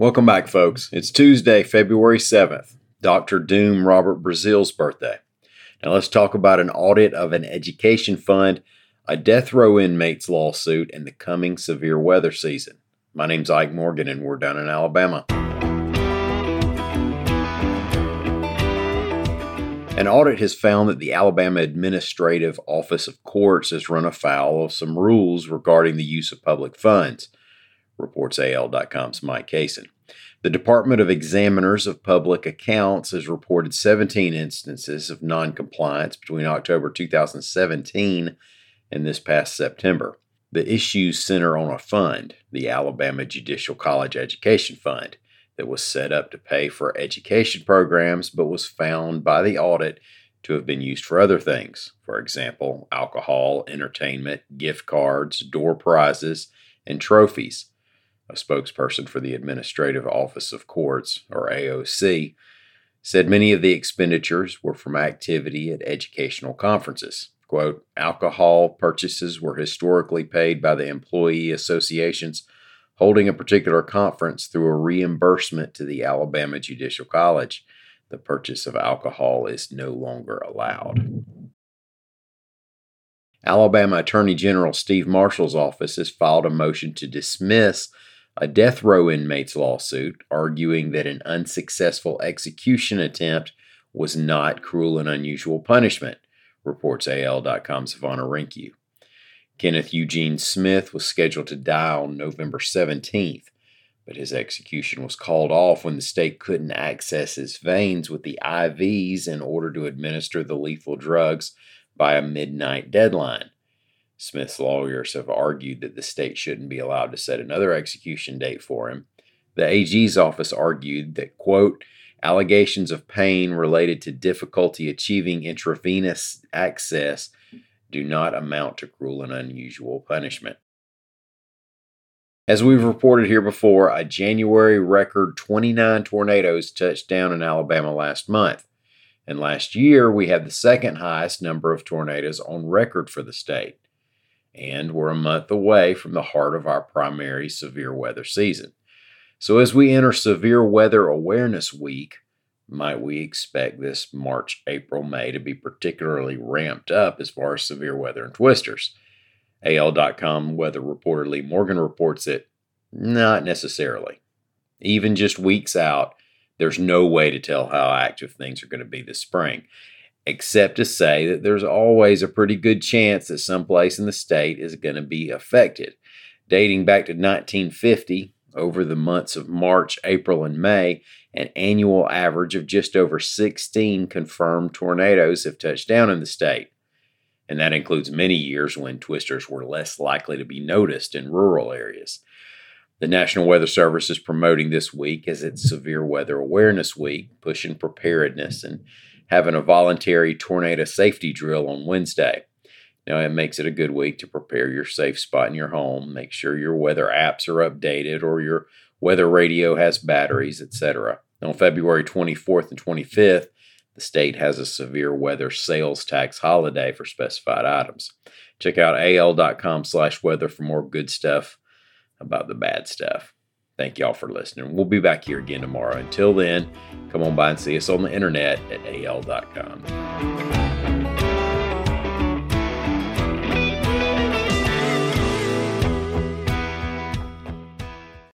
Welcome back, folks. It's Tuesday, February 7th, Dr. Doom Robert Brazil's birthday. Now let's talk about an audit of an education fund, a death row inmates lawsuit, and the coming severe weather season. My name's Ike Morgan, and we're down in Alabama. An audit has found that the Alabama Administrative Office of Courts has run afoul of some rules regarding the use of public funds reports AL.com's Mike Cason. The Department of Examiners of Public Accounts has reported 17 instances of noncompliance between October 2017 and this past September. The issues center on a fund, the Alabama Judicial College Education Fund, that was set up to pay for education programs but was found by the audit to have been used for other things. For example, alcohol, entertainment, gift cards, door prizes, and trophies a spokesperson for the Administrative Office of Courts, or AOC, said many of the expenditures were from activity at educational conferences. Quote, alcohol purchases were historically paid by the employee associations holding a particular conference through a reimbursement to the Alabama Judicial College. The purchase of alcohol is no longer allowed. Alabama Attorney General Steve Marshall's office has filed a motion to dismiss a death row inmate's lawsuit arguing that an unsuccessful execution attempt was not cruel and unusual punishment, reports AL.com's Savannah Rinkew. Kenneth Eugene Smith was scheduled to die on November 17th, but his execution was called off when the state couldn't access his veins with the IVs in order to administer the lethal drugs by a midnight deadline. Smith's lawyers have argued that the state shouldn't be allowed to set another execution date for him. The AG's office argued that, quote, allegations of pain related to difficulty achieving intravenous access do not amount to cruel and unusual punishment. As we've reported here before, a January record 29 tornadoes touched down in Alabama last month. And last year, we had the second highest number of tornadoes on record for the state and we're a month away from the heart of our primary severe weather season. So, as we enter Severe Weather Awareness Week, might we expect this March, April, May to be particularly ramped up as far as severe weather and twisters? AL.com weather reporter Leigh Morgan reports that not necessarily. Even just weeks out, there's no way to tell how active things are going to be this spring except to say that there's always a pretty good chance that someplace in the state is going to be affected. Dating back to 1950, over the months of March, April, and May, an annual average of just over 16 confirmed tornadoes have touched down in the state. And that includes many years when twisters were less likely to be noticed in rural areas. The National Weather Service is promoting this week as its Severe Weather Awareness Week, pushing preparedness and having a voluntary tornado safety drill on Wednesday. Now, it makes it a good week to prepare your safe spot in your home. Make sure your weather apps are updated or your weather radio has batteries, etc. On February 24th and 25th, the state has a severe weather sales tax holiday for specified items. Check out al.com slash weather for more good stuff about the bad stuff. Thank y'all for listening. We'll be back here again tomorrow. Until then, come on by and see us on the internet at al.com.